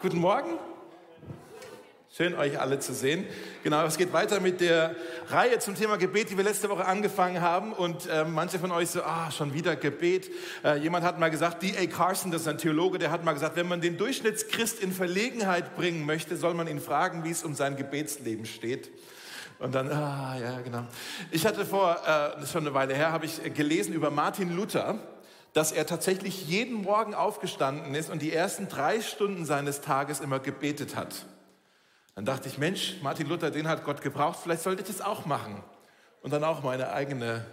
guten Morgen. Schön, euch alle zu sehen. Genau, es geht weiter mit der Reihe zum Thema Gebet, die wir letzte Woche angefangen haben. Und äh, manche von euch so, ah, schon wieder Gebet. Äh, jemand hat mal gesagt, D.A. Carson, das ist ein Theologe, der hat mal gesagt, wenn man den Durchschnittschrist in Verlegenheit bringen möchte, soll man ihn fragen, wie es um sein Gebetsleben steht. Und dann, ah, ja, genau. Ich hatte vor, äh, das ist schon eine Weile her, habe ich gelesen über Martin Luther dass er tatsächlich jeden Morgen aufgestanden ist und die ersten drei Stunden seines Tages immer gebetet hat. Dann dachte ich, Mensch, Martin Luther, den hat Gott gebraucht, vielleicht sollte ich das auch machen. Und dann auch meine eigene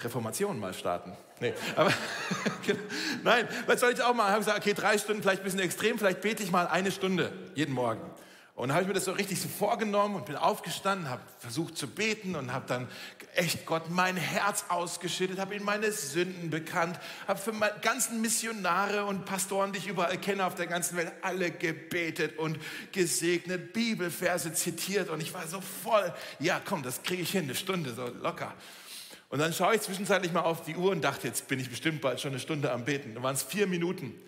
Reformation mal starten. Nee, aber nein, was soll ich auch mal? Ich habe gesagt, okay, drei Stunden, vielleicht ein bisschen extrem, vielleicht bete ich mal eine Stunde jeden Morgen. Und habe ich mir das so richtig so vorgenommen und bin aufgestanden, habe versucht zu beten und habe dann echt Gott mein Herz ausgeschüttet, habe ihm meine Sünden bekannt, habe für meine ganzen Missionare und Pastoren, die ich überall kenne auf der ganzen Welt, alle gebetet und gesegnet, Bibelverse zitiert und ich war so voll, ja komm, das kriege ich hin, eine Stunde, so locker. Und dann schaue ich zwischenzeitlich mal auf die Uhr und dachte, jetzt bin ich bestimmt bald schon eine Stunde am Beten. Da waren es vier Minuten.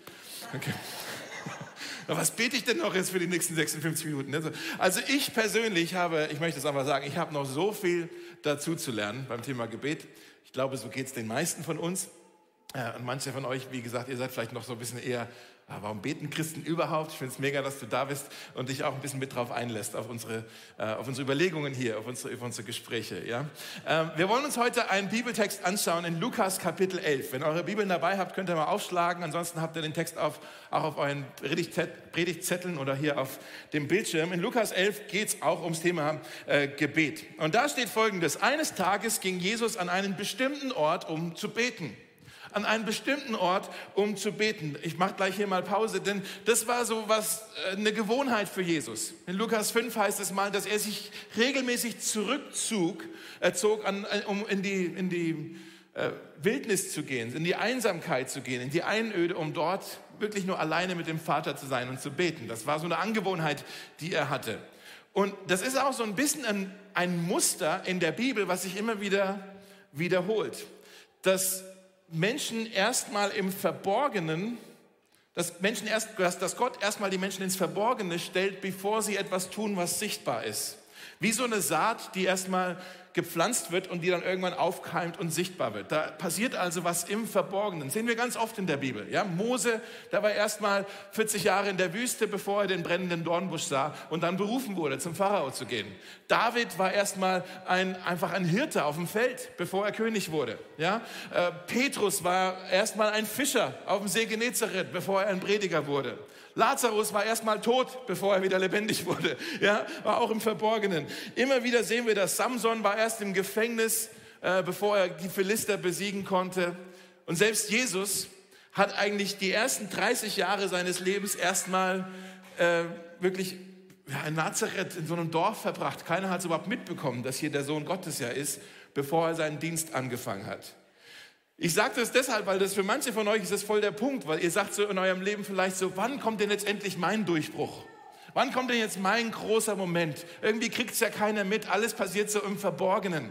Okay. Was bete ich denn noch jetzt für die nächsten 56 Minuten? Also, also ich persönlich habe, ich möchte es einfach sagen, ich habe noch so viel dazu zu lernen beim Thema Gebet. Ich glaube, so geht es den meisten von uns. Äh, und manche von euch, wie gesagt, ihr seid vielleicht noch so ein bisschen eher warum beten Christen überhaupt? Ich finde es mega, dass du da bist und dich auch ein bisschen mit drauf einlässt auf unsere, äh, auf unsere Überlegungen hier, auf unsere, auf unsere Gespräche. Ja? Ähm, wir wollen uns heute einen Bibeltext anschauen in Lukas Kapitel 11. Wenn ihr eure Bibeln dabei habt, könnt ihr mal aufschlagen. Ansonsten habt ihr den Text auf, auch auf euren Predigtzetteln oder hier auf dem Bildschirm. In Lukas 11 geht es auch ums Thema äh, Gebet. Und da steht folgendes. Eines Tages ging Jesus an einen bestimmten Ort, um zu beten an einen bestimmten Ort, um zu beten. Ich mache gleich hier mal Pause, denn das war so was, äh, eine Gewohnheit für Jesus. In Lukas 5 heißt es mal, dass er sich regelmäßig zurückzog, äh, zog an, äh, um in die, in die äh, Wildnis zu gehen, in die Einsamkeit zu gehen, in die Einöde, um dort wirklich nur alleine mit dem Vater zu sein und zu beten. Das war so eine Angewohnheit, die er hatte. Und das ist auch so ein bisschen ein, ein Muster in der Bibel, was sich immer wieder wiederholt. Dass Menschen erstmal im Verborgenen, dass, Menschen erst, dass Gott erstmal die Menschen ins Verborgene stellt, bevor sie etwas tun, was sichtbar ist. Wie so eine Saat, die erstmal gepflanzt wird und die dann irgendwann aufkeimt und sichtbar wird. Da passiert also was im Verborgenen. Das sehen wir ganz oft in der Bibel. Ja, Mose, der war erst mal 40 Jahre in der Wüste, bevor er den brennenden Dornbusch sah und dann berufen wurde, zum Pharao zu gehen. David war erst mal ein, einfach ein Hirte auf dem Feld, bevor er König wurde. Ja, äh, Petrus war erst mal ein Fischer auf dem See Genezareth, bevor er ein Prediger wurde. Lazarus war erstmal tot, bevor er wieder lebendig wurde. Ja, war auch im Verborgenen. Immer wieder sehen wir das. Samson war erst im Gefängnis, äh, bevor er die Philister besiegen konnte. Und selbst Jesus hat eigentlich die ersten 30 Jahre seines Lebens erstmal äh, wirklich ja, in Nazareth, in so einem Dorf verbracht. Keiner hat es überhaupt mitbekommen, dass hier der Sohn Gottes ja ist, bevor er seinen Dienst angefangen hat. Ich sage das deshalb, weil das für manche von euch ist das voll der Punkt, weil ihr sagt so in eurem Leben vielleicht so, wann kommt denn jetzt endlich mein Durchbruch? Wann kommt denn jetzt mein großer Moment? Irgendwie kriegt es ja keiner mit, alles passiert so im Verborgenen.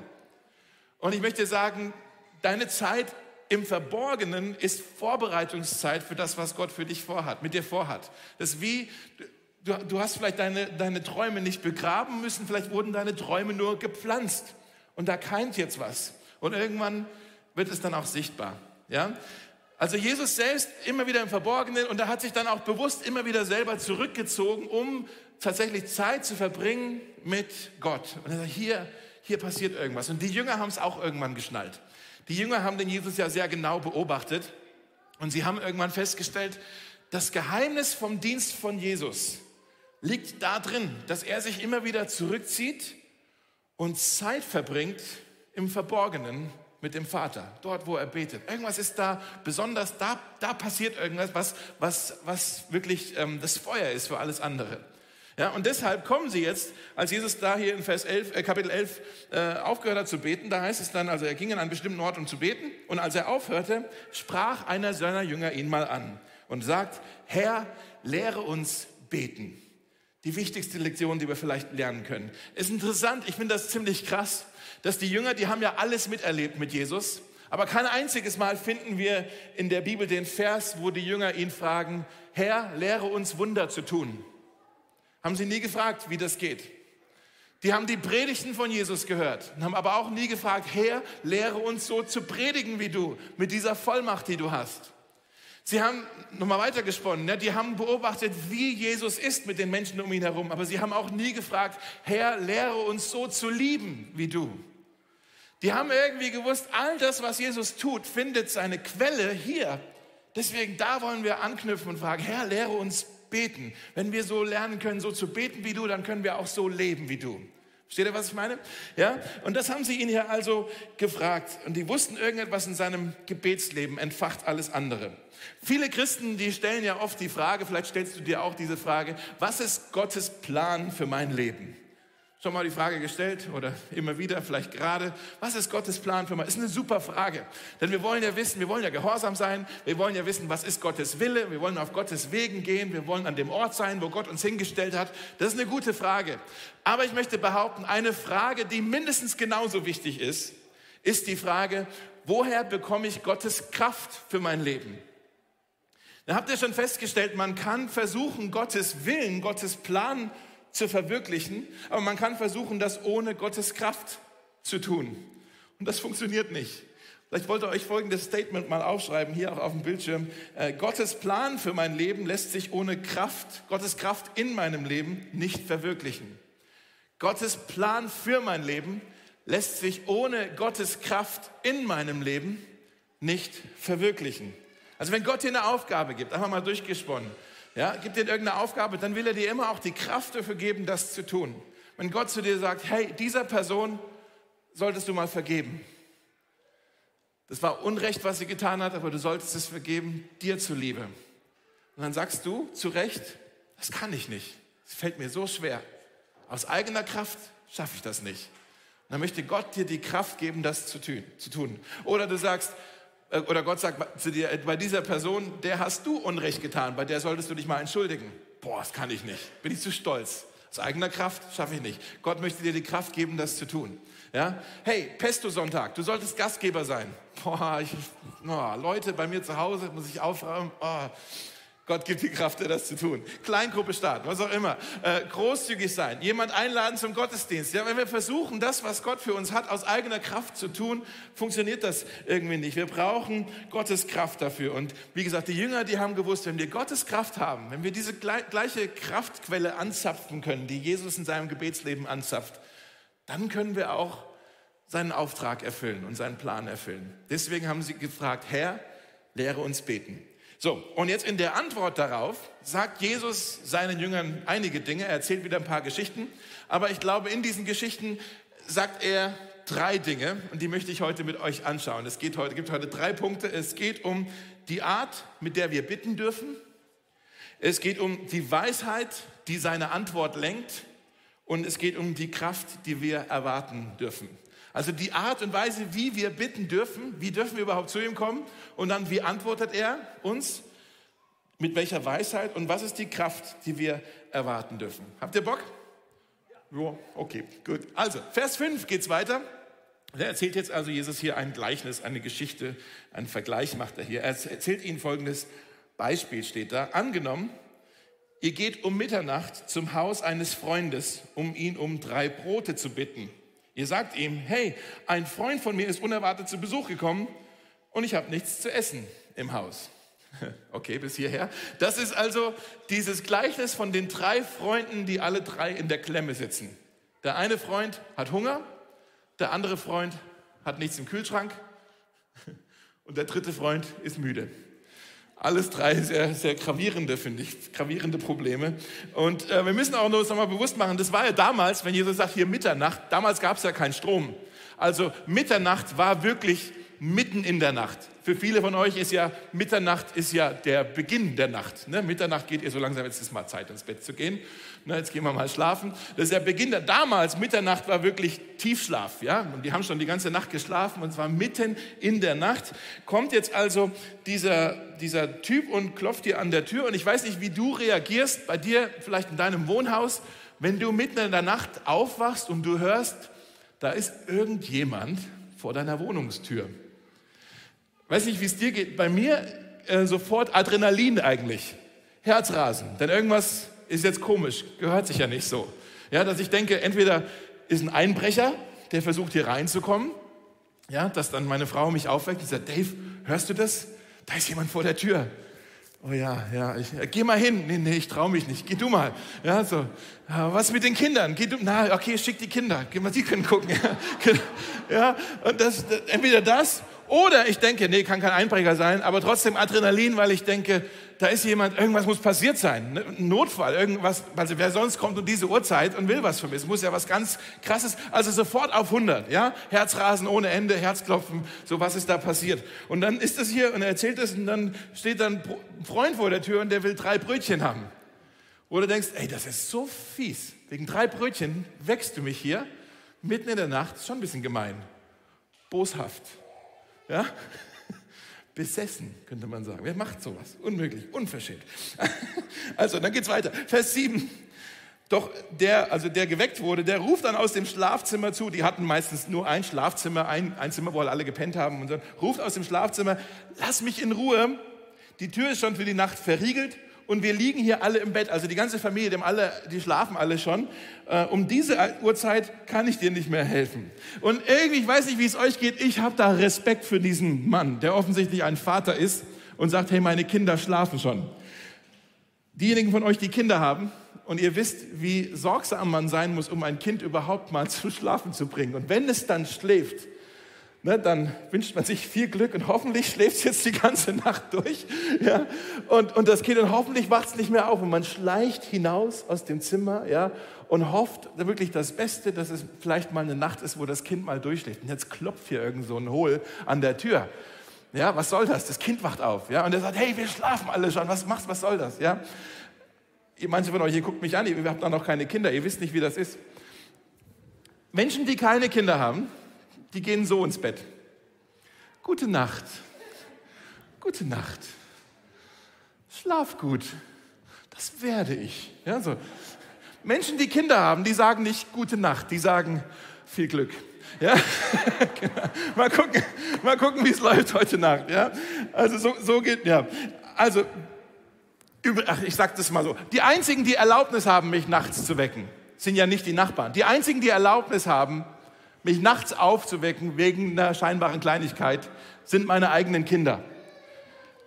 Und ich möchte sagen, deine Zeit im Verborgenen ist Vorbereitungszeit für das, was Gott für dich vorhat, mit dir vorhat. Das ist wie, du, du hast vielleicht deine, deine Träume nicht begraben müssen, vielleicht wurden deine Träume nur gepflanzt. Und da keimt jetzt was. Und irgendwann wird es dann auch sichtbar. Ja? Also Jesus selbst immer wieder im Verborgenen und er hat sich dann auch bewusst immer wieder selber zurückgezogen, um tatsächlich Zeit zu verbringen mit Gott. Und er sagt, hier, hier passiert irgendwas. Und die Jünger haben es auch irgendwann geschnallt. Die Jünger haben den Jesus ja sehr genau beobachtet und sie haben irgendwann festgestellt, das Geheimnis vom Dienst von Jesus liegt darin, dass er sich immer wieder zurückzieht und Zeit verbringt im Verborgenen mit dem Vater, dort, wo er betet. Irgendwas ist da besonders, da, da passiert irgendwas, was, was, was wirklich ähm, das Feuer ist für alles andere. Ja, und deshalb kommen sie jetzt, als Jesus da hier in Vers 11, äh, Kapitel 11 äh, aufgehört hat zu beten, da heißt es dann, also er ging an einen bestimmten Ort, um zu beten, und als er aufhörte, sprach einer seiner Jünger ihn mal an und sagt, Herr, lehre uns beten. Die wichtigste Lektion, die wir vielleicht lernen können. Ist interessant, ich finde das ziemlich krass dass die Jünger, die haben ja alles miterlebt mit Jesus. Aber kein einziges Mal finden wir in der Bibel den Vers, wo die Jünger ihn fragen, Herr, lehre uns Wunder zu tun. Haben sie nie gefragt, wie das geht. Die haben die Predigten von Jesus gehört und haben aber auch nie gefragt, Herr, lehre uns so zu predigen wie du, mit dieser Vollmacht, die du hast. Sie haben nochmal weitergesponnen, ne? die haben beobachtet, wie Jesus ist mit den Menschen um ihn herum, aber sie haben auch nie gefragt, Herr, lehre uns so zu lieben wie du. Die haben irgendwie gewusst, all das, was Jesus tut, findet seine Quelle hier. Deswegen, da wollen wir anknüpfen und fragen, Herr, lehre uns beten. Wenn wir so lernen können, so zu beten wie du, dann können wir auch so leben wie du. Versteht ihr, was ich meine? Ja? Und das haben sie ihn hier also gefragt. Und die wussten irgendetwas in seinem Gebetsleben, entfacht alles andere. Viele Christen, die stellen ja oft die Frage, vielleicht stellst du dir auch diese Frage, was ist Gottes Plan für mein Leben? Schon mal die Frage gestellt oder immer wieder, vielleicht gerade, was ist Gottes Plan für mich? Ist eine super Frage. Denn wir wollen ja wissen, wir wollen ja gehorsam sein, wir wollen ja wissen, was ist Gottes Wille, wir wollen auf Gottes Wegen gehen, wir wollen an dem Ort sein, wo Gott uns hingestellt hat. Das ist eine gute Frage. Aber ich möchte behaupten, eine Frage, die mindestens genauso wichtig ist, ist die Frage, woher bekomme ich Gottes Kraft für mein Leben? Da habt ihr schon festgestellt, man kann versuchen, Gottes Willen, Gottes Plan zu verwirklichen, aber man kann versuchen, das ohne Gottes Kraft zu tun. Und das funktioniert nicht. Vielleicht wollt ihr euch folgendes Statement mal aufschreiben, hier auch auf dem Bildschirm. Äh, Gottes Plan für mein Leben lässt sich ohne Kraft, Gottes Kraft in meinem Leben nicht verwirklichen. Gottes Plan für mein Leben lässt sich ohne Gottes Kraft in meinem Leben nicht verwirklichen. Also wenn Gott dir eine Aufgabe gibt, einfach mal durchgesponnen, ja, gibt dir irgendeine Aufgabe, dann will er dir immer auch die Kraft dafür geben, das zu tun. Wenn Gott zu dir sagt, hey, dieser Person solltest du mal vergeben. Das war Unrecht, was sie getan hat, aber du solltest es vergeben, dir zuliebe. Und dann sagst du zu Recht, das kann ich nicht. Es fällt mir so schwer. Aus eigener Kraft schaffe ich das nicht. Und dann möchte Gott dir die Kraft geben, das zu tun. Oder du sagst, oder Gott sagt zu dir, äh, bei dieser Person, der hast du Unrecht getan, bei der solltest du dich mal entschuldigen. Boah, das kann ich nicht. Bin ich zu stolz. Aus eigener Kraft schaffe ich nicht. Gott möchte dir die Kraft geben, das zu tun. Ja? Hey, Pesto-Sonntag, du solltest Gastgeber sein. Boah, ich, oh, Leute bei mir zu Hause muss ich aufräumen. Oh, Gott gibt die Kraft, dir das zu tun. Kleingruppe starten, was auch immer. Äh, großzügig sein, jemand einladen zum Gottesdienst. Ja, wenn wir versuchen, das, was Gott für uns hat, aus eigener Kraft zu tun, funktioniert das irgendwie nicht. Wir brauchen Gottes Kraft dafür. Und wie gesagt, die Jünger, die haben gewusst, wenn wir Gottes Kraft haben, wenn wir diese gleiche Kraftquelle anzapfen können, die Jesus in seinem Gebetsleben anzapft, dann können wir auch seinen Auftrag erfüllen und seinen Plan erfüllen. Deswegen haben sie gefragt, Herr, lehre uns beten. So, und jetzt in der Antwort darauf sagt Jesus seinen Jüngern einige Dinge. Er erzählt wieder ein paar Geschichten. Aber ich glaube, in diesen Geschichten sagt er drei Dinge und die möchte ich heute mit euch anschauen. Es geht heute, gibt heute drei Punkte. Es geht um die Art, mit der wir bitten dürfen. Es geht um die Weisheit, die seine Antwort lenkt. Und es geht um die Kraft, die wir erwarten dürfen. Also die Art und Weise, wie wir bitten dürfen, wie dürfen wir überhaupt zu ihm kommen und dann wie antwortet er uns, mit welcher Weisheit und was ist die Kraft, die wir erwarten dürfen. Habt ihr Bock? Ja, okay, gut. Also, Vers 5 geht's weiter. Er erzählt jetzt also Jesus hier ein Gleichnis, eine Geschichte, einen Vergleich macht er hier. Er erzählt ihnen folgendes Beispiel steht da. Angenommen, ihr geht um Mitternacht zum Haus eines Freundes, um ihn um drei Brote zu bitten. Ihr sagt ihm, hey, ein Freund von mir ist unerwartet zu Besuch gekommen und ich habe nichts zu essen im Haus. Okay, bis hierher. Das ist also dieses Gleichnis von den drei Freunden, die alle drei in der Klemme sitzen. Der eine Freund hat Hunger, der andere Freund hat nichts im Kühlschrank und der dritte Freund ist müde. Alles drei sehr, sehr gravierende, finde ich, gravierende Probleme. Und äh, wir müssen auch uns nochmal bewusst machen, das war ja damals, wenn Jesus sagt, hier Mitternacht, damals gab es ja keinen Strom. Also Mitternacht war wirklich mitten in der Nacht. Für viele von euch ist ja Mitternacht ist ja der Beginn der Nacht. Ne? Mitternacht geht ihr so langsam, jetzt ist mal Zeit ins Bett zu gehen. Ne? Jetzt gehen wir mal schlafen. Das ist der Beginn der, damals Mitternacht war wirklich Tiefschlaf. Ja? Und die haben schon die ganze Nacht geschlafen und zwar mitten in der Nacht. Kommt jetzt also dieser, dieser Typ und klopft dir an der Tür und ich weiß nicht, wie du reagierst bei dir, vielleicht in deinem Wohnhaus, wenn du mitten in der Nacht aufwachst und du hörst, da ist irgendjemand vor deiner Wohnungstür. Weiß nicht, wie es dir geht, bei mir äh, sofort Adrenalin eigentlich. Herzrasen. Denn irgendwas ist jetzt komisch, gehört sich ja nicht so. Ja, dass ich denke, entweder ist ein Einbrecher, der versucht hier reinzukommen, ja, dass dann meine Frau mich aufweckt und sagt, Dave, hörst du das? Da ist jemand vor der Tür. Oh ja, ja, ich, geh mal hin. Nee, nee, ich traue mich nicht. Geh du mal. Ja, so. Ja, was mit den Kindern? Geh du, na, okay, schick die Kinder. Geh mal, die können gucken. Ja, und das, entweder das oder ich denke, nee, kann kein Einbrecher sein, aber trotzdem Adrenalin, weil ich denke, da ist jemand, irgendwas muss passiert sein. Ne, ein Notfall, irgendwas, also wer sonst kommt um diese Uhrzeit und will was von mir? Es muss ja was ganz krasses, also sofort auf 100, ja? Herzrasen ohne Ende, Herzklopfen, so was ist da passiert. Und dann ist das hier und er erzählt es und dann steht dann ein Freund vor der Tür und der will drei Brötchen haben. Du denkst, ey, das ist so fies. Wegen drei Brötchen wächst du mich hier mitten in der Nacht, schon ein bisschen gemein. Boshaft. Ja? Besessen, könnte man sagen. Wer macht sowas? Unmöglich, unverschämt. Also, dann geht's weiter. Vers 7. Doch der, also der geweckt wurde, der ruft dann aus dem Schlafzimmer zu. Die hatten meistens nur ein Schlafzimmer, ein, ein Zimmer, wo alle gepennt haben. Und dann ruft aus dem Schlafzimmer, lass mich in Ruhe. Die Tür ist schon für die Nacht verriegelt und wir liegen hier alle im Bett, also die ganze Familie, dem alle, die schlafen alle schon. Äh, um diese Uhrzeit kann ich dir nicht mehr helfen. Und irgendwie, ich weiß nicht, wie es euch geht, ich habe da Respekt für diesen Mann, der offensichtlich ein Vater ist und sagt, hey, meine Kinder schlafen schon. Diejenigen von euch, die Kinder haben, und ihr wisst, wie sorgsam man sein muss, um ein Kind überhaupt mal zu schlafen zu bringen. Und wenn es dann schläft, ne, dann wünscht man sich viel Glück und hoffentlich schläft es jetzt die ganze Nacht durch. Ja? Und, und das Kind, und hoffentlich wacht es nicht mehr auf. Und man schleicht hinaus aus dem Zimmer ja, und hofft wirklich das Beste, dass es vielleicht mal eine Nacht ist, wo das Kind mal durchschläft. Und jetzt klopft hier irgend so ein Hohl an der Tür. Ja, was soll das? Das Kind wacht auf. Ja, und er sagt, hey, wir schlafen alle schon. Was machst, was soll das? Ja. Manche von euch, ihr guckt mich an, ihr habt auch noch keine Kinder, ihr wisst nicht, wie das ist. Menschen, die keine Kinder haben, die gehen so ins Bett. Gute Nacht. Gute Nacht. Schlaf gut. Das werde ich. Ja, so. Menschen, die Kinder haben, die sagen nicht gute Nacht, die sagen viel Glück. Ja? Genau. mal gucken, mal gucken wie es läuft heute Nacht. Ja? Also so, so geht, ja. Also, ach, ich sage das mal so. Die einzigen, die Erlaubnis haben, mich nachts zu wecken, sind ja nicht die Nachbarn. Die einzigen, die Erlaubnis haben, mich nachts aufzuwecken wegen einer scheinbaren Kleinigkeit, sind meine eigenen Kinder.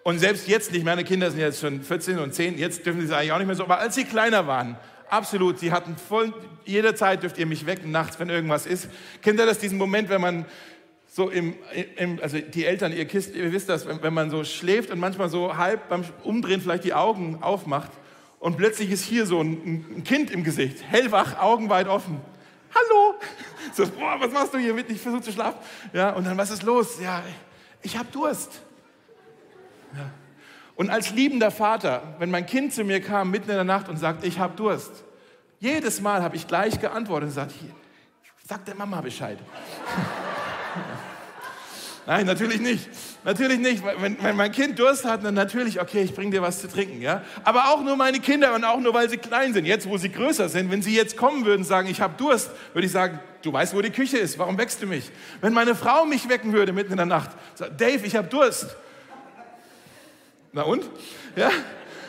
Und selbst jetzt nicht, meine Kinder sind jetzt schon 14 und 10, jetzt dürfen sie es eigentlich auch nicht mehr so, aber als sie kleiner waren, absolut, sie hatten voll, jederzeit dürft ihr mich wecken nachts, wenn irgendwas ist. Kennt ihr das, diesen Moment, wenn man so im, im also die Eltern, ihr, Kist, ihr wisst das, wenn, wenn man so schläft und manchmal so halb beim Umdrehen vielleicht die Augen aufmacht und plötzlich ist hier so ein, ein Kind im Gesicht, hellwach, Augen weit offen. Hallo! So, boah, was machst du hier mit? Ich versuche zu schlafen. Ja, und dann, was ist los? Ja, ich habe Durst. Ja. Und als liebender Vater, wenn mein Kind zu mir kam mitten in der Nacht und sagt, ich habe Durst, jedes Mal habe ich gleich geantwortet und gesagt, hier, sag der Mama Bescheid. Nein, natürlich nicht. Natürlich nicht. Wenn, wenn, mein Kind Durst hat, dann natürlich, okay, ich bringe dir was zu trinken. Ja? Aber auch nur meine Kinder und auch nur, weil sie klein sind. Jetzt, wo sie größer sind, wenn sie jetzt kommen würden und sagen, ich habe Durst, würde ich sagen, du weißt, wo die Küche ist. Warum wächst du mich? Wenn meine Frau mich wecken würde mitten in der Nacht, sagt, Dave, ich habe Durst. Na und? Ja?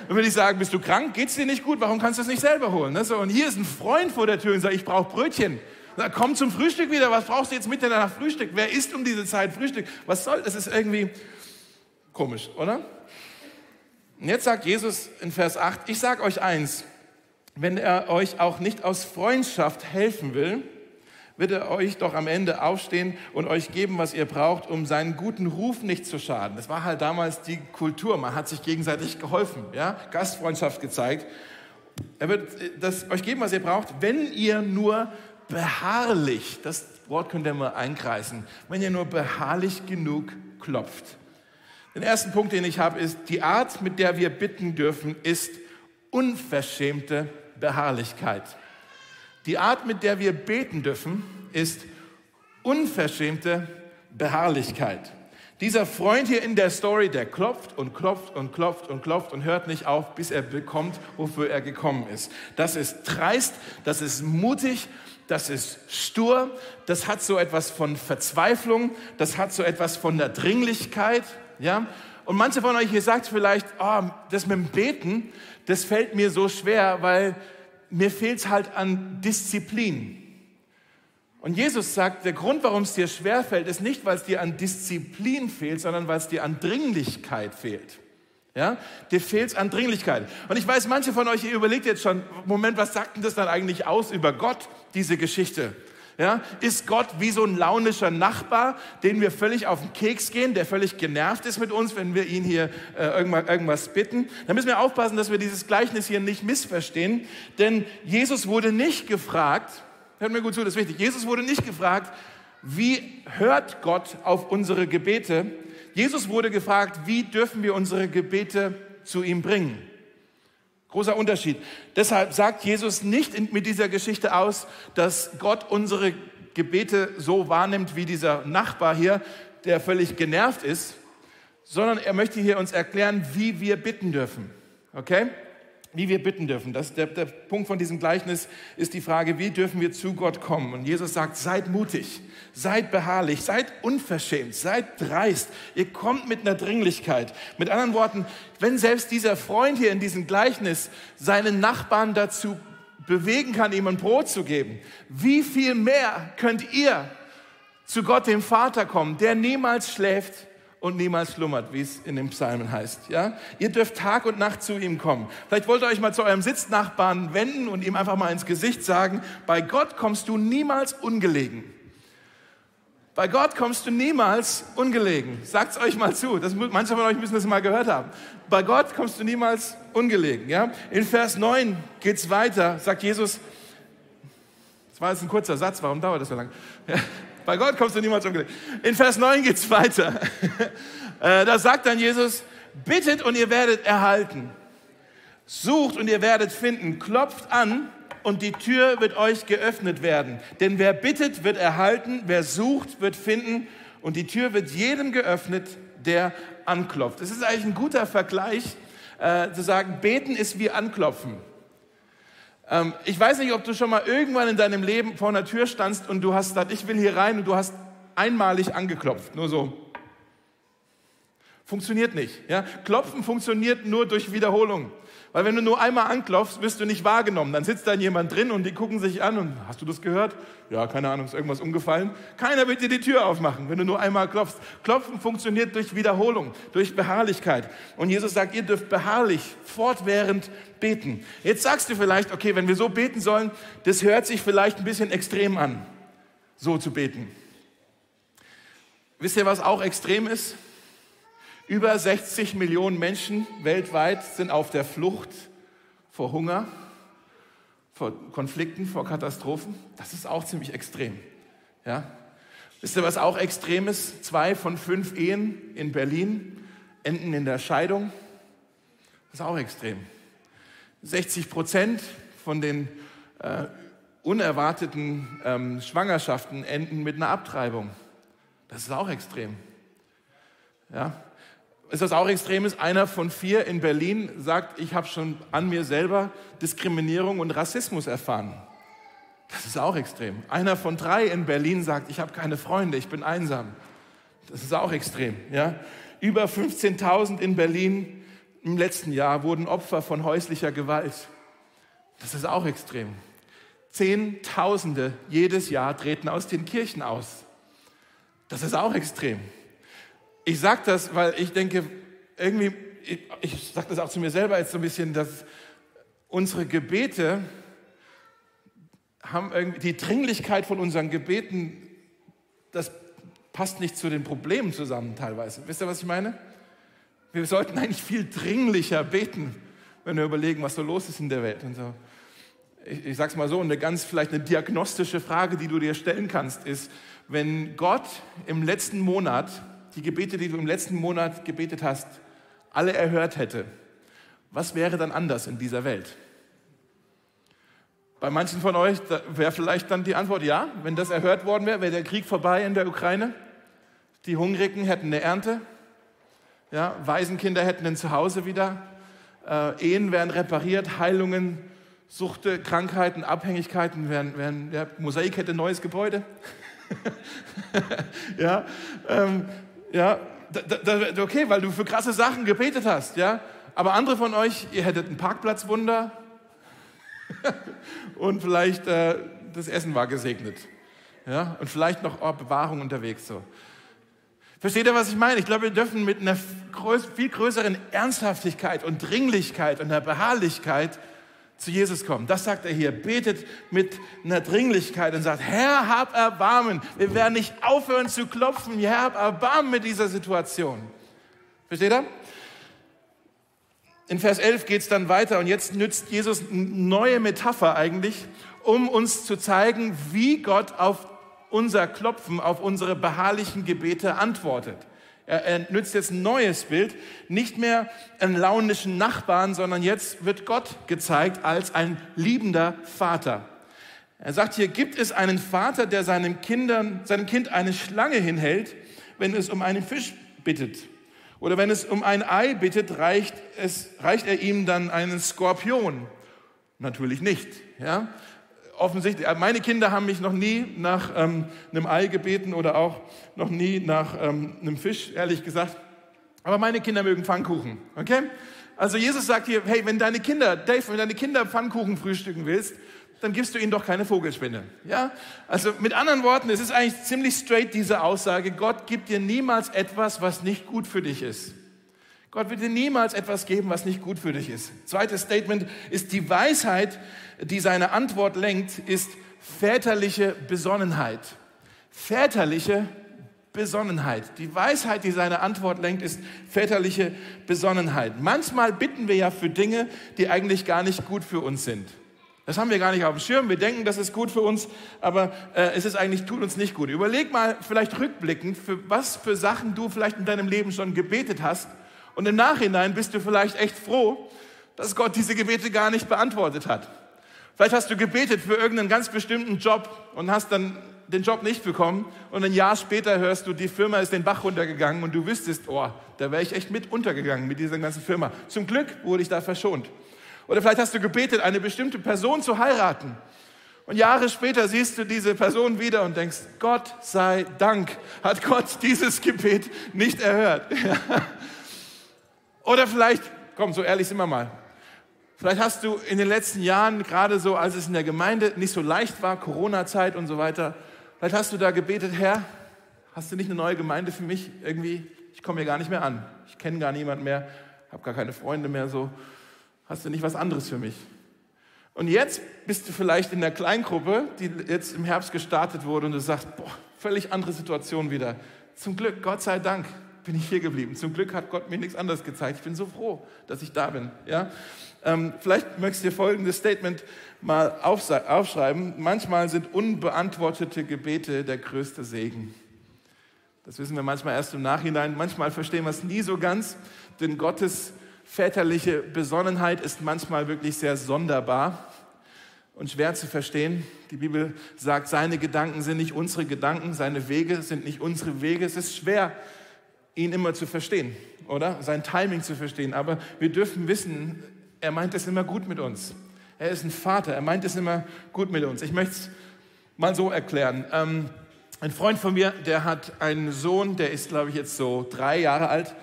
Dann würde ich sagen, bist du krank? Geht's dir nicht gut? Warum kannst du es nicht selber holen? Ne? So, und hier ist ein Freund vor der Tür und sagt, ich brauche Brötchen. Na, komm zum Frühstück wieder. Was brauchst du jetzt der Nacht Frühstück? Wer isst um diese Zeit Frühstück? Was soll das? ist irgendwie komisch, oder? Und jetzt sagt Jesus in Vers 8, ich sage euch eins, wenn er euch auch nicht aus Freundschaft helfen will, wird er euch doch am Ende aufstehen und euch geben, was ihr braucht, um seinen guten Ruf nicht zu schaden. Das war halt damals die Kultur. Man hat sich gegenseitig geholfen, ja? Gastfreundschaft gezeigt. Er wird das euch geben, was ihr braucht, wenn ihr nur beharrlich, das Wort könnt ihr mal einkreisen, wenn ihr nur beharrlich genug klopft. Den ersten Punkt, den ich habe, ist, die Art, mit der wir bitten dürfen, ist unverschämte Beharrlichkeit. Die Art, mit der wir beten dürfen, ist unverschämte Beharrlichkeit. Dieser Freund hier in der Story, der klopft und klopft und klopft und klopft und hört nicht auf, bis er bekommt, wofür er gekommen ist. Das ist dreist, das ist mutig das ist stur, das hat so etwas von Verzweiflung, das hat so etwas von der Dringlichkeit. Ja? Und manche von euch, ihr sagt vielleicht, oh, das mit dem Beten, das fällt mir so schwer, weil mir fehlt es halt an Disziplin. Und Jesus sagt, der Grund, warum es dir schwer fällt, ist nicht, weil es dir an Disziplin fehlt, sondern weil es dir an Dringlichkeit fehlt. Ja, dir fehlt es an Dringlichkeit. Und ich weiß, manche von euch, ihr überlegt jetzt schon, Moment, was sagt denn das dann eigentlich aus über Gott, diese Geschichte? Ja, ist Gott wie so ein launischer Nachbar, den wir völlig auf den Keks gehen, der völlig genervt ist mit uns, wenn wir ihn hier äh, irgendwas, irgendwas bitten? Da müssen wir aufpassen, dass wir dieses Gleichnis hier nicht missverstehen, denn Jesus wurde nicht gefragt, hört mir gut zu, das ist wichtig, Jesus wurde nicht gefragt, wie hört Gott auf unsere Gebete? Jesus wurde gefragt, wie dürfen wir unsere Gebete zu ihm bringen? Großer Unterschied. Deshalb sagt Jesus nicht mit dieser Geschichte aus, dass Gott unsere Gebete so wahrnimmt wie dieser Nachbar hier, der völlig genervt ist, sondern er möchte hier uns erklären, wie wir bitten dürfen. Okay? Wie wir bitten dürfen. Das, der, der Punkt von diesem Gleichnis ist die Frage, wie dürfen wir zu Gott kommen? Und Jesus sagt, seid mutig, seid beharrlich, seid unverschämt, seid dreist. Ihr kommt mit einer Dringlichkeit. Mit anderen Worten, wenn selbst dieser Freund hier in diesem Gleichnis seinen Nachbarn dazu bewegen kann, ihm ein Brot zu geben, wie viel mehr könnt ihr zu Gott, dem Vater, kommen, der niemals schläft, und niemals schlummert, wie es in den Psalmen heißt. Ja? Ihr dürft Tag und Nacht zu ihm kommen. Vielleicht wollt ihr euch mal zu eurem Sitznachbarn wenden und ihm einfach mal ins Gesicht sagen, bei Gott kommst du niemals ungelegen. Bei Gott kommst du niemals ungelegen. Sagt es euch mal zu. Das, manche von euch müssen das mal gehört haben. Bei Gott kommst du niemals ungelegen. Ja? In Vers 9 geht es weiter, sagt Jesus, das war jetzt ein kurzer Satz, warum dauert das so lange? Ja. Bei Gott kommst du niemals ungelegen. In Vers 9 geht es weiter. Äh, da sagt dann Jesus, bittet und ihr werdet erhalten. Sucht und ihr werdet finden. Klopft an und die Tür wird euch geöffnet werden. Denn wer bittet, wird erhalten. Wer sucht, wird finden. Und die Tür wird jedem geöffnet, der anklopft. Es ist eigentlich ein guter Vergleich, äh, zu sagen, beten ist wie anklopfen. Ähm, ich weiß nicht, ob du schon mal irgendwann in deinem Leben vor einer Tür standst und du hast gesagt, ich will hier rein und du hast einmalig angeklopft, nur so. Funktioniert nicht. Ja? Klopfen funktioniert nur durch Wiederholung. Weil wenn du nur einmal anklopfst, wirst du nicht wahrgenommen. Dann sitzt dann jemand drin und die gucken sich an und hast du das gehört? Ja, keine Ahnung, ist irgendwas umgefallen? Keiner wird dir die Tür aufmachen, wenn du nur einmal klopfst. Klopfen funktioniert durch Wiederholung, durch Beharrlichkeit. Und Jesus sagt, ihr dürft beharrlich, fortwährend beten. Jetzt sagst du vielleicht, okay, wenn wir so beten sollen, das hört sich vielleicht ein bisschen extrem an, so zu beten. Wisst ihr, was auch extrem ist? Über 60 Millionen Menschen weltweit sind auf der Flucht vor Hunger, vor Konflikten, vor Katastrophen. Das ist auch ziemlich extrem. Ja? Wisst ihr, was auch extrem ist? Zwei von fünf Ehen in Berlin enden in der Scheidung. Das ist auch extrem. 60 Prozent von den äh, unerwarteten ähm, Schwangerschaften enden mit einer Abtreibung. Das ist auch extrem. Ja? Ist das auch extrem ist, einer von vier in Berlin sagt, ich habe schon an mir selber Diskriminierung und Rassismus erfahren. Das ist auch extrem. Einer von drei in Berlin sagt, ich habe keine Freunde, ich bin einsam. Das ist auch extrem. Ja? Über 15.000 in Berlin im letzten Jahr wurden Opfer von häuslicher Gewalt. Das ist auch extrem. Zehntausende jedes Jahr treten aus den Kirchen aus. Das ist auch extrem. Ich sage das, weil ich denke, irgendwie, ich, ich sage das auch zu mir selber jetzt so ein bisschen, dass unsere Gebete haben irgendwie, die Dringlichkeit von unseren Gebeten, das passt nicht zu den Problemen zusammen teilweise. Wisst ihr, was ich meine? Wir sollten eigentlich viel dringlicher beten, wenn wir überlegen, was so los ist in der Welt und so. Ich, ich sage es mal so, eine ganz vielleicht eine diagnostische Frage, die du dir stellen kannst, ist, wenn Gott im letzten Monat die Gebete, die du im letzten Monat gebetet hast, alle erhört hätte, was wäre dann anders in dieser Welt? Bei manchen von euch wäre vielleicht dann die Antwort ja, wenn das erhört worden wäre, wäre der Krieg vorbei in der Ukraine. Die Hungrigen hätten eine Ernte, ja, Waisenkinder hätten ein Zuhause wieder, äh, Ehen wären repariert, Heilungen, Suchte, Krankheiten, Abhängigkeiten wären, wären ja, Mosaik hätte ein neues Gebäude. ja, ähm, ja, okay, weil du für krasse Sachen gebetet hast, ja. Aber andere von euch, ihr hättet ein Parkplatzwunder und vielleicht äh, das Essen war gesegnet, ja. Und vielleicht noch oh, Bewahrung unterwegs so. Versteht ihr, was ich meine? Ich glaube, wir dürfen mit einer viel größeren Ernsthaftigkeit und Dringlichkeit und einer Beharrlichkeit zu Jesus kommen. Das sagt er hier. Betet mit einer Dringlichkeit und sagt, Herr, hab Erbarmen. Wir werden nicht aufhören zu klopfen. Herr, hab Erbarmen mit dieser Situation. Versteht ihr? In Vers 11 geht es dann weiter und jetzt nützt Jesus eine neue Metapher eigentlich, um uns zu zeigen, wie Gott auf unser Klopfen, auf unsere beharrlichen Gebete antwortet. Er, nützt jetzt ein neues Bild, nicht mehr einen launischen Nachbarn, sondern jetzt wird Gott gezeigt als ein liebender Vater. Er sagt hier, gibt es einen Vater, der seinem, Kindern, seinem Kind eine Schlange hinhält, wenn es um einen Fisch bittet? Oder wenn es um ein Ei bittet, reicht, es, reicht er ihm dann einen Skorpion? Natürlich nicht. Ja? Offensichtlich, äh, meine Kinder haben mich noch nie nach ähm, einem Ei gebeten oder auch noch nie nach ähm, einem Fisch, ehrlich gesagt. Aber meine Kinder mögen Pfannkuchen, okay? Also Jesus sagt hier, hey, wenn deine Kinder, Dave, wenn deine Kinder Pfannkuchen frühstücken willst, dann gibst du ihnen doch keine Vogelspinne. Ja? Also mit anderen Worten, es ist eigentlich ziemlich straight diese Aussage, Gott gibt dir niemals etwas, was nicht gut für dich ist. Gott wird dir niemals etwas geben, was nicht gut für dich ist. Zweites Statement ist die Weisheit, die seine Antwort lenkt, ist väterliche Besonnenheit. Väterliche Besonnenheit. Die Weisheit, die seine Antwort lenkt, ist väterliche Besonnenheit. Manchmal bitten wir ja für Dinge, die eigentlich gar nicht gut für uns sind. Das haben wir gar nicht auf dem Schirm. Wir denken, das ist gut für uns, aber äh, es ist eigentlich, tut uns nicht gut. Überleg mal vielleicht rückblickend, für was für Sachen du vielleicht in deinem Leben schon gebetet hast. Und im Nachhinein bist du vielleicht echt froh, dass Gott diese Gebete gar nicht beantwortet hat. Vielleicht hast du gebetet für irgendeinen ganz bestimmten Job und hast dann den Job nicht bekommen und ein Jahr später hörst du, die Firma ist den Bach runtergegangen und du wüsstest, oh, da wäre ich echt mit untergegangen mit dieser ganzen Firma. Zum Glück wurde ich da verschont. Oder vielleicht hast du gebetet, eine bestimmte Person zu heiraten. Und Jahre später siehst du diese Person wieder und denkst, Gott sei Dank hat Gott dieses Gebet nicht erhört. Oder vielleicht, komm, so ehrlich sind wir mal, Vielleicht hast du in den letzten Jahren, gerade so als es in der Gemeinde nicht so leicht war, Corona-Zeit und so weiter, vielleicht hast du da gebetet, Herr, hast du nicht eine neue Gemeinde für mich? Irgendwie, ich komme hier gar nicht mehr an. Ich kenne gar niemanden mehr, habe gar keine Freunde mehr so. Hast du nicht was anderes für mich? Und jetzt bist du vielleicht in der Kleingruppe, die jetzt im Herbst gestartet wurde und du sagst, boah, völlig andere Situation wieder. Zum Glück, Gott sei Dank, bin ich hier geblieben. Zum Glück hat Gott mir nichts anderes gezeigt. Ich bin so froh, dass ich da bin. Ja? Ähm, vielleicht möchtest du dir folgendes Statement mal aufschreiben. Manchmal sind unbeantwortete Gebete der größte Segen. Das wissen wir manchmal erst im Nachhinein. Manchmal verstehen wir es nie so ganz, denn Gottes väterliche Besonnenheit ist manchmal wirklich sehr sonderbar und schwer zu verstehen. Die Bibel sagt, seine Gedanken sind nicht unsere Gedanken, seine Wege sind nicht unsere Wege. Es ist schwer, ihn immer zu verstehen, oder? Sein Timing zu verstehen. Aber wir dürfen wissen, er meint es immer gut mit uns. Er ist ein Vater, er meint es immer gut mit uns. Ich möchte es mal so erklären. Ähm, ein Freund von mir, der hat einen Sohn, der ist, glaube ich, jetzt so drei Jahre alt.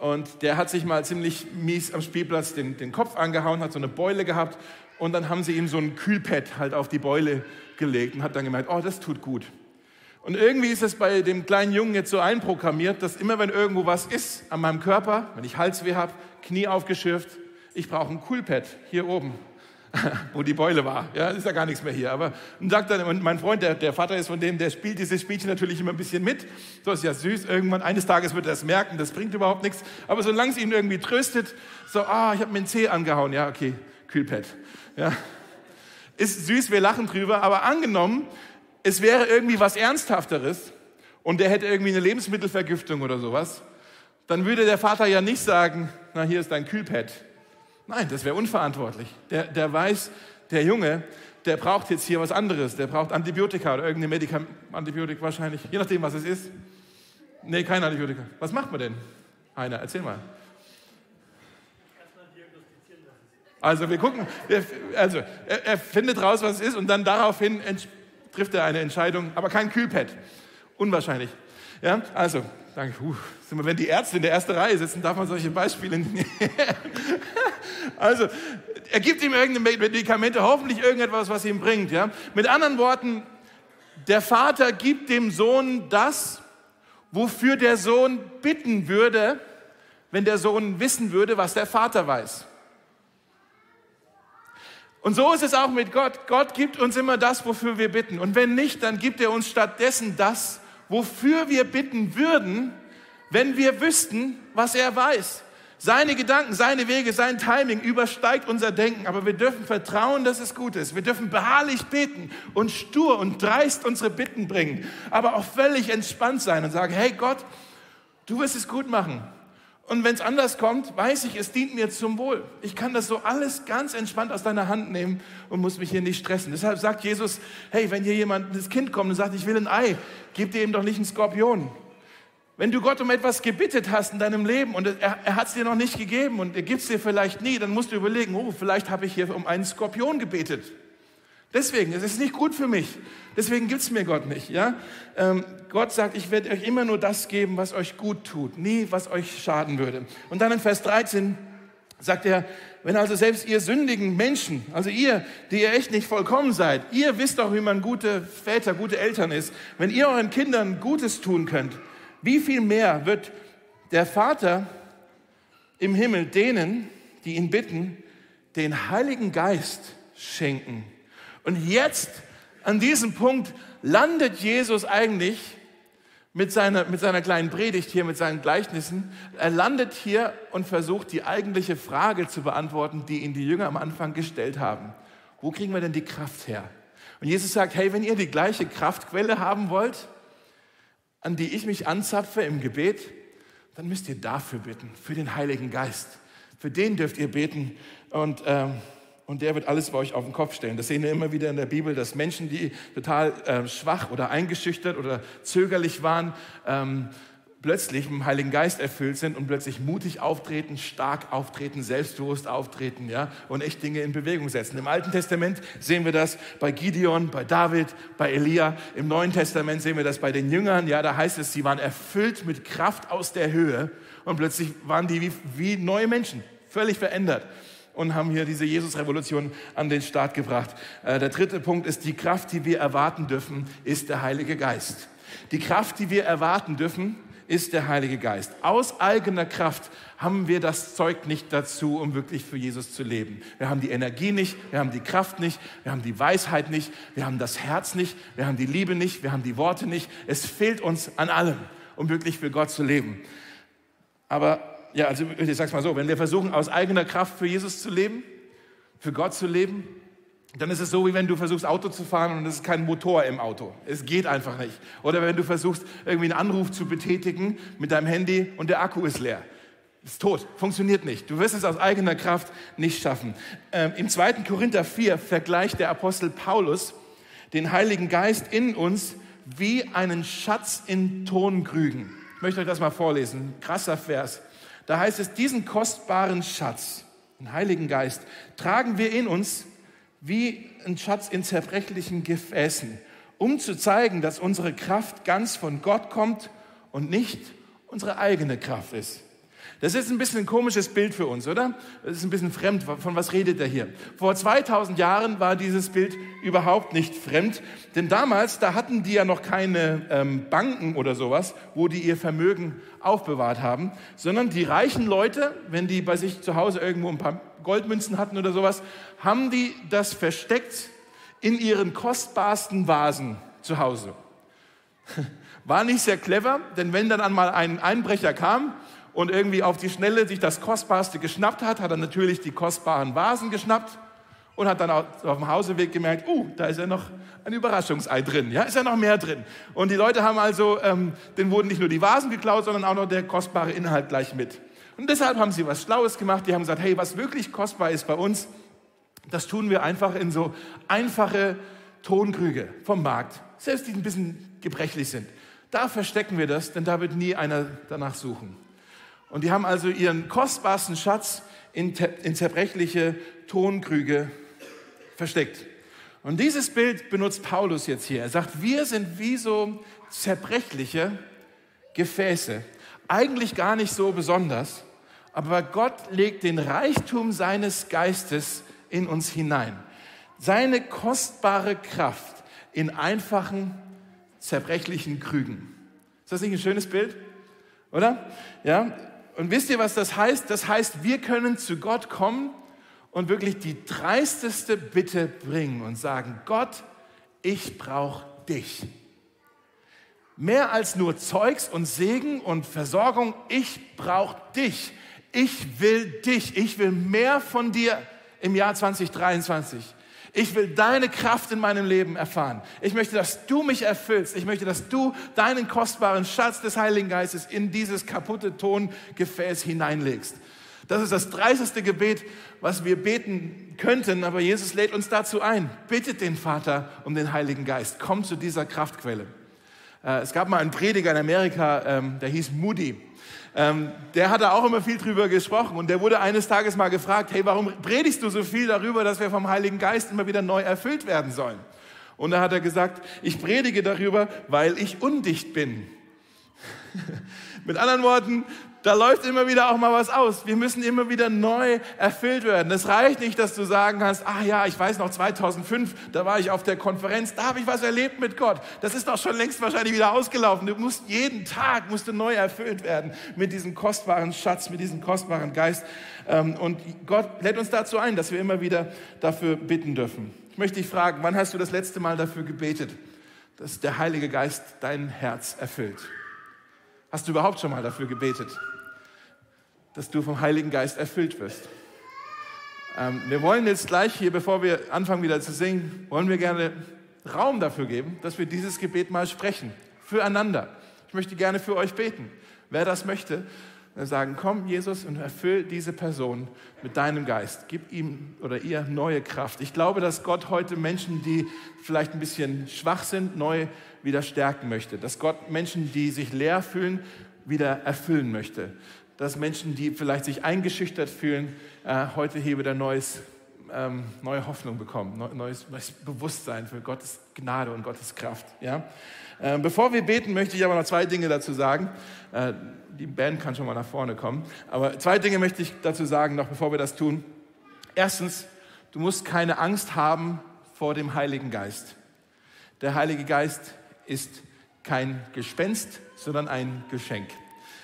Und der hat sich mal ziemlich mies am Spielplatz den, den Kopf angehauen, hat so eine Beule gehabt. Und dann haben sie ihm so ein Kühlpad halt auf die Beule gelegt und hat dann gemeint, oh, das tut gut. Und irgendwie ist es bei dem kleinen Jungen jetzt so einprogrammiert, dass immer wenn irgendwo was ist an meinem Körper, wenn ich Halsweh habe, Knie aufgeschürft, ich brauche ein Coolpad hier oben, wo die Beule war. Ja, ist ja gar nichts mehr hier. Aber und sagt dann, und mein Freund, der, der Vater ist von dem, der spielt dieses Spielchen natürlich immer ein bisschen mit. So ist ja süß. Irgendwann, eines Tages wird er es merken, das bringt überhaupt nichts. Aber solange es ihn irgendwie tröstet, so, ah, ich habe mir einen Zeh angehauen. Ja, okay, Kühlpad. Ja. Ist süß, wir lachen drüber, aber angenommen, es wäre irgendwie was Ernsthafteres und der hätte irgendwie eine Lebensmittelvergiftung oder sowas, dann würde der Vater ja nicht sagen, na hier ist dein Kühlpad. Nein, das wäre unverantwortlich. Der, der weiß, der Junge, der braucht jetzt hier was anderes. Der braucht Antibiotika oder irgendeine Medikament, Antibiotik wahrscheinlich, je nachdem, was es ist. Nee, kein Antibiotika. Was macht man denn? Einer, erzähl mal. Also wir gucken, also er, er, findet raus, was es ist und dann daraufhin trifft er eine Entscheidung, aber kein Kühlpad. Unwahrscheinlich. Ja, also danke. Uh, wenn die Ärzte in der ersten Reihe sitzen, darf man solche Beispiele nicht. also, er gibt ihm irgendeine Medikamente, hoffentlich irgendetwas, was ihm bringt. Ja? Mit anderen Worten, der Vater gibt dem Sohn das, wofür der Sohn bitten würde, wenn der Sohn wissen würde, was der Vater weiß. Und so ist es auch mit Gott. Gott gibt uns immer das, wofür wir bitten. Und wenn nicht, dann gibt er uns stattdessen das, wofür wir bitten würden, wenn wir wüssten, was er weiß. Seine Gedanken, seine Wege, sein Timing übersteigt unser Denken, aber wir dürfen vertrauen, dass es gut ist. Wir dürfen beharrlich beten und stur und dreist unsere Bitten bringen, aber auch völlig entspannt sein und sagen, hey Gott, du wirst es gut machen. Und wenn es anders kommt, weiß ich, es dient mir zum Wohl. Ich kann das so alles ganz entspannt aus deiner Hand nehmen und muss mich hier nicht stressen. Deshalb sagt Jesus, hey, wenn hier jemand, das Kind kommt und sagt, ich will ein Ei, gib dir ihm doch nicht einen Skorpion. Wenn du Gott um etwas gebittet hast in deinem Leben und er, er hat es dir noch nicht gegeben und er gibt es dir vielleicht nie, dann musst du überlegen, oh, vielleicht habe ich hier um einen Skorpion gebetet. Deswegen, es ist nicht gut für mich. Deswegen gibt es mir Gott nicht. Ja? Ähm, Gott sagt, ich werde euch immer nur das geben, was euch gut tut, nie was euch schaden würde. Und dann in Vers 13 sagt er, wenn also selbst ihr sündigen Menschen, also ihr, die ihr echt nicht vollkommen seid, ihr wisst doch, wie man gute Väter, gute Eltern ist, wenn ihr euren Kindern Gutes tun könnt, wie viel mehr wird der Vater im Himmel denen, die ihn bitten, den Heiligen Geist schenken. Und jetzt, an diesem Punkt, landet Jesus eigentlich mit seiner, mit seiner kleinen Predigt hier, mit seinen Gleichnissen. Er landet hier und versucht, die eigentliche Frage zu beantworten, die ihn die Jünger am Anfang gestellt haben. Wo kriegen wir denn die Kraft her? Und Jesus sagt, hey, wenn ihr die gleiche Kraftquelle haben wollt, an die ich mich anzapfe im Gebet, dann müsst ihr dafür bitten, für den Heiligen Geist. Für den dürft ihr beten und, ähm, und der wird alles bei euch auf den Kopf stellen. Das sehen wir immer wieder in der Bibel, dass Menschen, die total äh, schwach oder eingeschüchtert oder zögerlich waren, ähm, plötzlich mit dem Heiligen Geist erfüllt sind und plötzlich mutig auftreten, stark auftreten, selbstbewusst auftreten, ja, und echt Dinge in Bewegung setzen. Im Alten Testament sehen wir das bei Gideon, bei David, bei Elia. Im Neuen Testament sehen wir das bei den Jüngern. Ja, da heißt es, sie waren erfüllt mit Kraft aus der Höhe und plötzlich waren die wie, wie neue Menschen, völlig verändert und haben hier diese Jesus-Revolution an den Start gebracht. Äh, der dritte Punkt ist, die Kraft, die wir erwarten dürfen, ist der Heilige Geist. Die Kraft, die wir erwarten dürfen, ist der Heilige Geist. Aus eigener Kraft haben wir das Zeug nicht dazu, um wirklich für Jesus zu leben. Wir haben die Energie nicht, wir haben die Kraft nicht, wir haben die Weisheit nicht, wir haben das Herz nicht, wir haben die Liebe nicht, wir haben die Worte nicht. Es fehlt uns an allem, um wirklich für Gott zu leben. Aber ja, also ich sag's mal so, wenn wir versuchen, aus eigener Kraft für Jesus zu leben, für Gott zu leben, dann ist es so, wie wenn du versuchst, Auto zu fahren und es ist kein Motor im Auto. Es geht einfach nicht. Oder wenn du versuchst, irgendwie einen Anruf zu betätigen mit deinem Handy und der Akku ist leer. Ist tot, funktioniert nicht. Du wirst es aus eigener Kraft nicht schaffen. Ähm, Im 2. Korinther 4 vergleicht der Apostel Paulus den Heiligen Geist in uns wie einen Schatz in Tonkrügen. Ich möchte euch das mal vorlesen. Krasser Vers. Da heißt es, diesen kostbaren Schatz, den Heiligen Geist, tragen wir in uns wie ein Schatz in zerbrechlichen Gefäßen, um zu zeigen, dass unsere Kraft ganz von Gott kommt und nicht unsere eigene Kraft ist. Das ist ein bisschen ein komisches Bild für uns, oder? Das ist ein bisschen fremd. Von was redet er hier? Vor 2000 Jahren war dieses Bild überhaupt nicht fremd, denn damals, da hatten die ja noch keine ähm, Banken oder sowas, wo die ihr Vermögen aufbewahrt haben, sondern die reichen Leute, wenn die bei sich zu Hause irgendwo ein paar Goldmünzen hatten oder sowas, haben die das versteckt in ihren kostbarsten Vasen zu Hause. War nicht sehr clever, denn wenn dann einmal ein Einbrecher kam und irgendwie auf die Schnelle sich das Kostbarste geschnappt hat, hat er natürlich die kostbaren Vasen geschnappt und hat dann auf dem Hauseweg gemerkt, uh, da ist ja noch ein Überraschungsei drin, ja, ist ja noch mehr drin. Und die Leute haben also, ähm, denen wurden nicht nur die Vasen geklaut, sondern auch noch der kostbare Inhalt gleich mit. Und deshalb haben sie was Schlaues gemacht. Die haben gesagt, hey, was wirklich kostbar ist bei uns, das tun wir einfach in so einfache Tonkrüge vom Markt, selbst die ein bisschen gebrechlich sind. Da verstecken wir das, denn da wird nie einer danach suchen. Und die haben also ihren kostbarsten Schatz in, in zerbrechliche Tonkrüge versteckt. Und dieses Bild benutzt Paulus jetzt hier. Er sagt, wir sind wie so zerbrechliche Gefäße. Eigentlich gar nicht so besonders, aber Gott legt den Reichtum seines Geistes in uns hinein. Seine kostbare Kraft in einfachen, zerbrechlichen Krügen. Ist das nicht ein schönes Bild? Oder? Ja? Und wisst ihr, was das heißt? Das heißt, wir können zu Gott kommen und wirklich die dreisteste Bitte bringen und sagen, Gott, ich brauche dich. Mehr als nur Zeugs und Segen und Versorgung, ich brauche dich. Ich will dich. Ich will mehr von dir im Jahr 2023. Ich will deine Kraft in meinem Leben erfahren. Ich möchte, dass du mich erfüllst. Ich möchte, dass du deinen kostbaren Schatz des Heiligen Geistes in dieses kaputte Tongefäß hineinlegst. Das ist das dreisteste Gebet, was wir beten könnten, aber Jesus lädt uns dazu ein. Bittet den Vater um den Heiligen Geist. Komm zu dieser Kraftquelle. Äh, es gab mal einen Prediger in Amerika, ähm, der hieß Moody. Ähm, der hat da auch immer viel drüber gesprochen und der wurde eines Tages mal gefragt, hey, warum predigst du so viel darüber, dass wir vom Heiligen Geist immer wieder neu erfüllt werden sollen? Und da hat er gesagt, ich predige darüber, weil ich undicht bin. Mit anderen Worten, da läuft immer wieder auch mal was aus. Wir müssen immer wieder neu erfüllt werden. Es reicht nicht, dass du sagen kannst, ah ja, ich weiß noch 2005, da war ich auf der Konferenz, da habe ich was erlebt mit Gott. Das ist doch schon längst wahrscheinlich wieder ausgelaufen. Du musst jeden Tag musst du neu erfüllt werden mit diesem kostbaren Schatz, mit diesem kostbaren Geist. Ähm, und Gott lädt uns dazu ein, dass wir immer wieder dafür bitten dürfen. Ich möchte dich fragen, wann hast du das letzte Mal dafür gebetet, dass der Heilige Geist dein Herz erfüllt? Hast du überhaupt schon mal dafür gebetet, dass du vom Heiligen Geist erfüllt wirst? Ähm, wir wollen jetzt gleich hier, bevor wir anfangen wieder zu singen, wollen wir gerne Raum dafür geben, dass wir dieses Gebet mal sprechen, füreinander. Ich möchte gerne für euch beten. Wer das möchte, sagen, komm Jesus und erfüll diese Person mit deinem Geist. Gib ihm oder ihr neue Kraft. Ich glaube, dass Gott heute Menschen, die vielleicht ein bisschen schwach sind, neu wieder stärken möchte. Dass Gott Menschen, die sich leer fühlen, wieder erfüllen möchte. Dass Menschen, die vielleicht sich eingeschüchtert fühlen, äh, heute hier wieder neues, ähm, neue Hoffnung bekommen, neues, neues, Bewusstsein für Gottes Gnade und Gottes Kraft. Ja? Äh, bevor wir beten, möchte ich aber noch zwei Dinge dazu sagen. Äh, die Band kann schon mal nach vorne kommen. Aber zwei Dinge möchte ich dazu sagen, noch bevor wir das tun. Erstens, du musst keine Angst haben vor dem Heiligen Geist. Der Heilige Geist ist kein Gespenst, sondern ein Geschenk.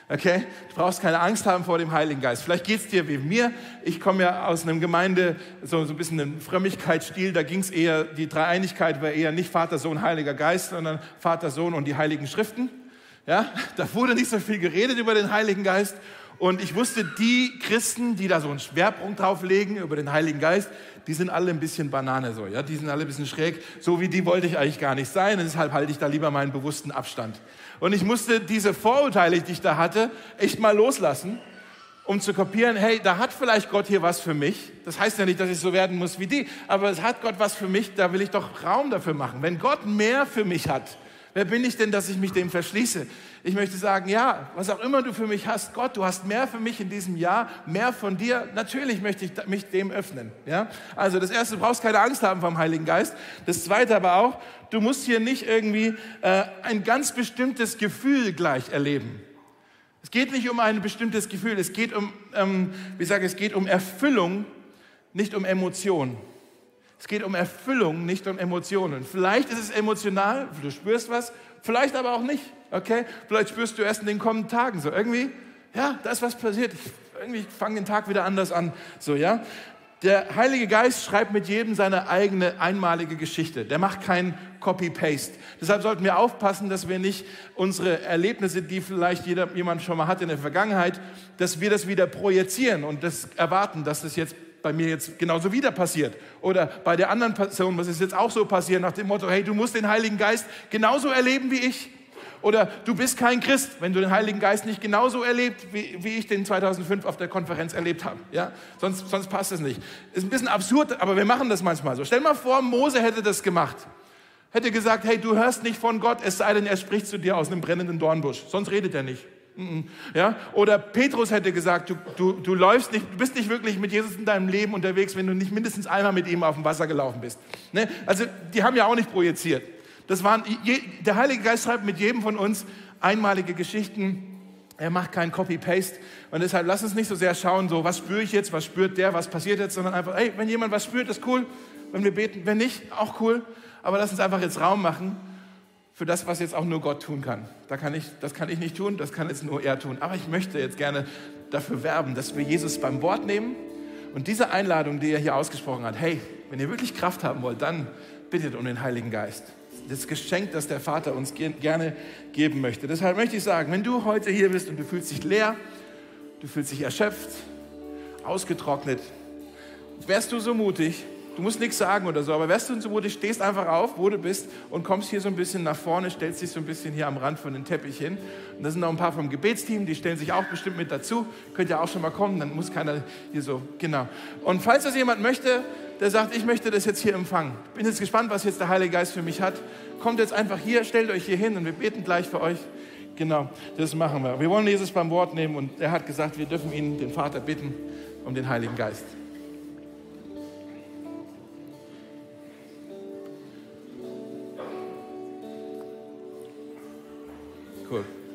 Okay? Du brauchst keine Angst haben vor dem Heiligen Geist. Vielleicht geht es dir wie mir. Ich komme ja aus einem Gemeinde, so, so ein bisschen einem Frömmigkeitsstil. Da ging es eher, die Dreieinigkeit war eher nicht Vater, Sohn, Heiliger Geist, sondern Vater, Sohn und die Heiligen Schriften. Ja? Da wurde nicht so viel geredet über den Heiligen Geist. Und ich wusste, die Christen, die da so einen Schwerpunkt drauf legen über den Heiligen Geist, die sind alle ein bisschen Banane so, ja, die sind alle ein bisschen schräg. So wie die wollte ich eigentlich gar nicht sein. Deshalb halte ich da lieber meinen bewussten Abstand. Und ich musste diese Vorurteile, die ich da hatte, echt mal loslassen, um zu kopieren, hey, da hat vielleicht Gott hier was für mich. Das heißt ja nicht, dass ich so werden muss wie die, aber es hat Gott was für mich, da will ich doch Raum dafür machen. Wenn Gott mehr für mich hat, wer bin ich denn, dass ich mich dem verschließe? Ich möchte sagen, ja, was auch immer du für mich hast, Gott, du hast mehr für mich in diesem Jahr, mehr von dir. Natürlich möchte ich mich dem öffnen. Ja? Also das Erste, du brauchst keine Angst haben vom Heiligen Geist. Das Zweite aber auch, du musst hier nicht irgendwie äh, ein ganz bestimmtes Gefühl gleich erleben. Es geht nicht um ein bestimmtes Gefühl, es geht um, ähm, wie sage, es geht um Erfüllung, nicht um Emotion. Es geht um Erfüllung, nicht um Emotionen. Vielleicht ist es emotional, du spürst was, vielleicht aber auch nicht. Okay? Vielleicht spürst du erst in den kommenden Tagen so irgendwie, ja, da ist was passiert. Ich, irgendwie fange den Tag wieder anders an. So, ja? Der Heilige Geist schreibt mit jedem seine eigene einmalige Geschichte. Der macht kein Copy-Paste. Deshalb sollten wir aufpassen, dass wir nicht unsere Erlebnisse, die vielleicht jeder, jemand schon mal hatte in der Vergangenheit, dass wir das wieder projizieren und das erwarten, dass das jetzt bei mir jetzt genauso wieder passiert. Oder bei der anderen Person, was ist jetzt auch so passiert, nach dem Motto, hey, du musst den Heiligen Geist genauso erleben wie ich. Oder du bist kein Christ, wenn du den Heiligen Geist nicht genauso erlebt, wie, wie ich den 2005 auf der Konferenz erlebt habe. Ja? Sonst, sonst passt es nicht. Ist ein bisschen absurd, aber wir machen das manchmal so. Stell mal vor, Mose hätte das gemacht. Hätte gesagt, hey, du hörst nicht von Gott, es sei denn, er spricht zu dir aus einem brennenden Dornbusch. Sonst redet er nicht. Ja? Oder Petrus hätte gesagt, du, du, du läufst nicht, du bist nicht wirklich mit Jesus in deinem Leben unterwegs, wenn du nicht mindestens einmal mit ihm auf dem Wasser gelaufen bist. Ne? Also die haben ja auch nicht projiziert. Das waren, der Heilige Geist schreibt mit jedem von uns einmalige Geschichten. Er macht kein Copy-Paste. Und deshalb lass uns nicht so sehr schauen, so was spüre ich jetzt, was spürt der, was passiert jetzt, sondern einfach, hey, wenn jemand was spürt, ist cool. Wenn wir beten, wenn nicht, auch cool. Aber lass uns einfach jetzt Raum machen für das, was jetzt auch nur Gott tun kann. Da kann ich, das kann ich nicht tun, das kann jetzt nur er tun. Aber ich möchte jetzt gerne dafür werben, dass wir Jesus beim Wort nehmen und diese Einladung, die er hier ausgesprochen hat, hey, wenn ihr wirklich Kraft haben wollt, dann bittet um den Heiligen Geist. Das Geschenk, das der Vater uns gerne geben möchte. Deshalb möchte ich sagen, wenn du heute hier bist und du fühlst dich leer, du fühlst dich erschöpft, ausgetrocknet, wärst du so mutig, Du musst nichts sagen oder so, aber wärst du so mutig, stehst einfach auf, wo du bist und kommst hier so ein bisschen nach vorne, stellst dich so ein bisschen hier am Rand von den Teppich hin. Und da sind noch ein paar vom Gebetsteam, die stellen sich auch bestimmt mit dazu. Könnt ihr auch schon mal kommen, dann muss keiner hier so, genau. Und falls das jemand möchte, der sagt, ich möchte das jetzt hier empfangen. Bin jetzt gespannt, was jetzt der Heilige Geist für mich hat. Kommt jetzt einfach hier, stellt euch hier hin und wir beten gleich für euch. Genau, das machen wir. Wir wollen Jesus beim Wort nehmen und er hat gesagt, wir dürfen ihn, den Vater, bitten um den Heiligen Geist. Cool.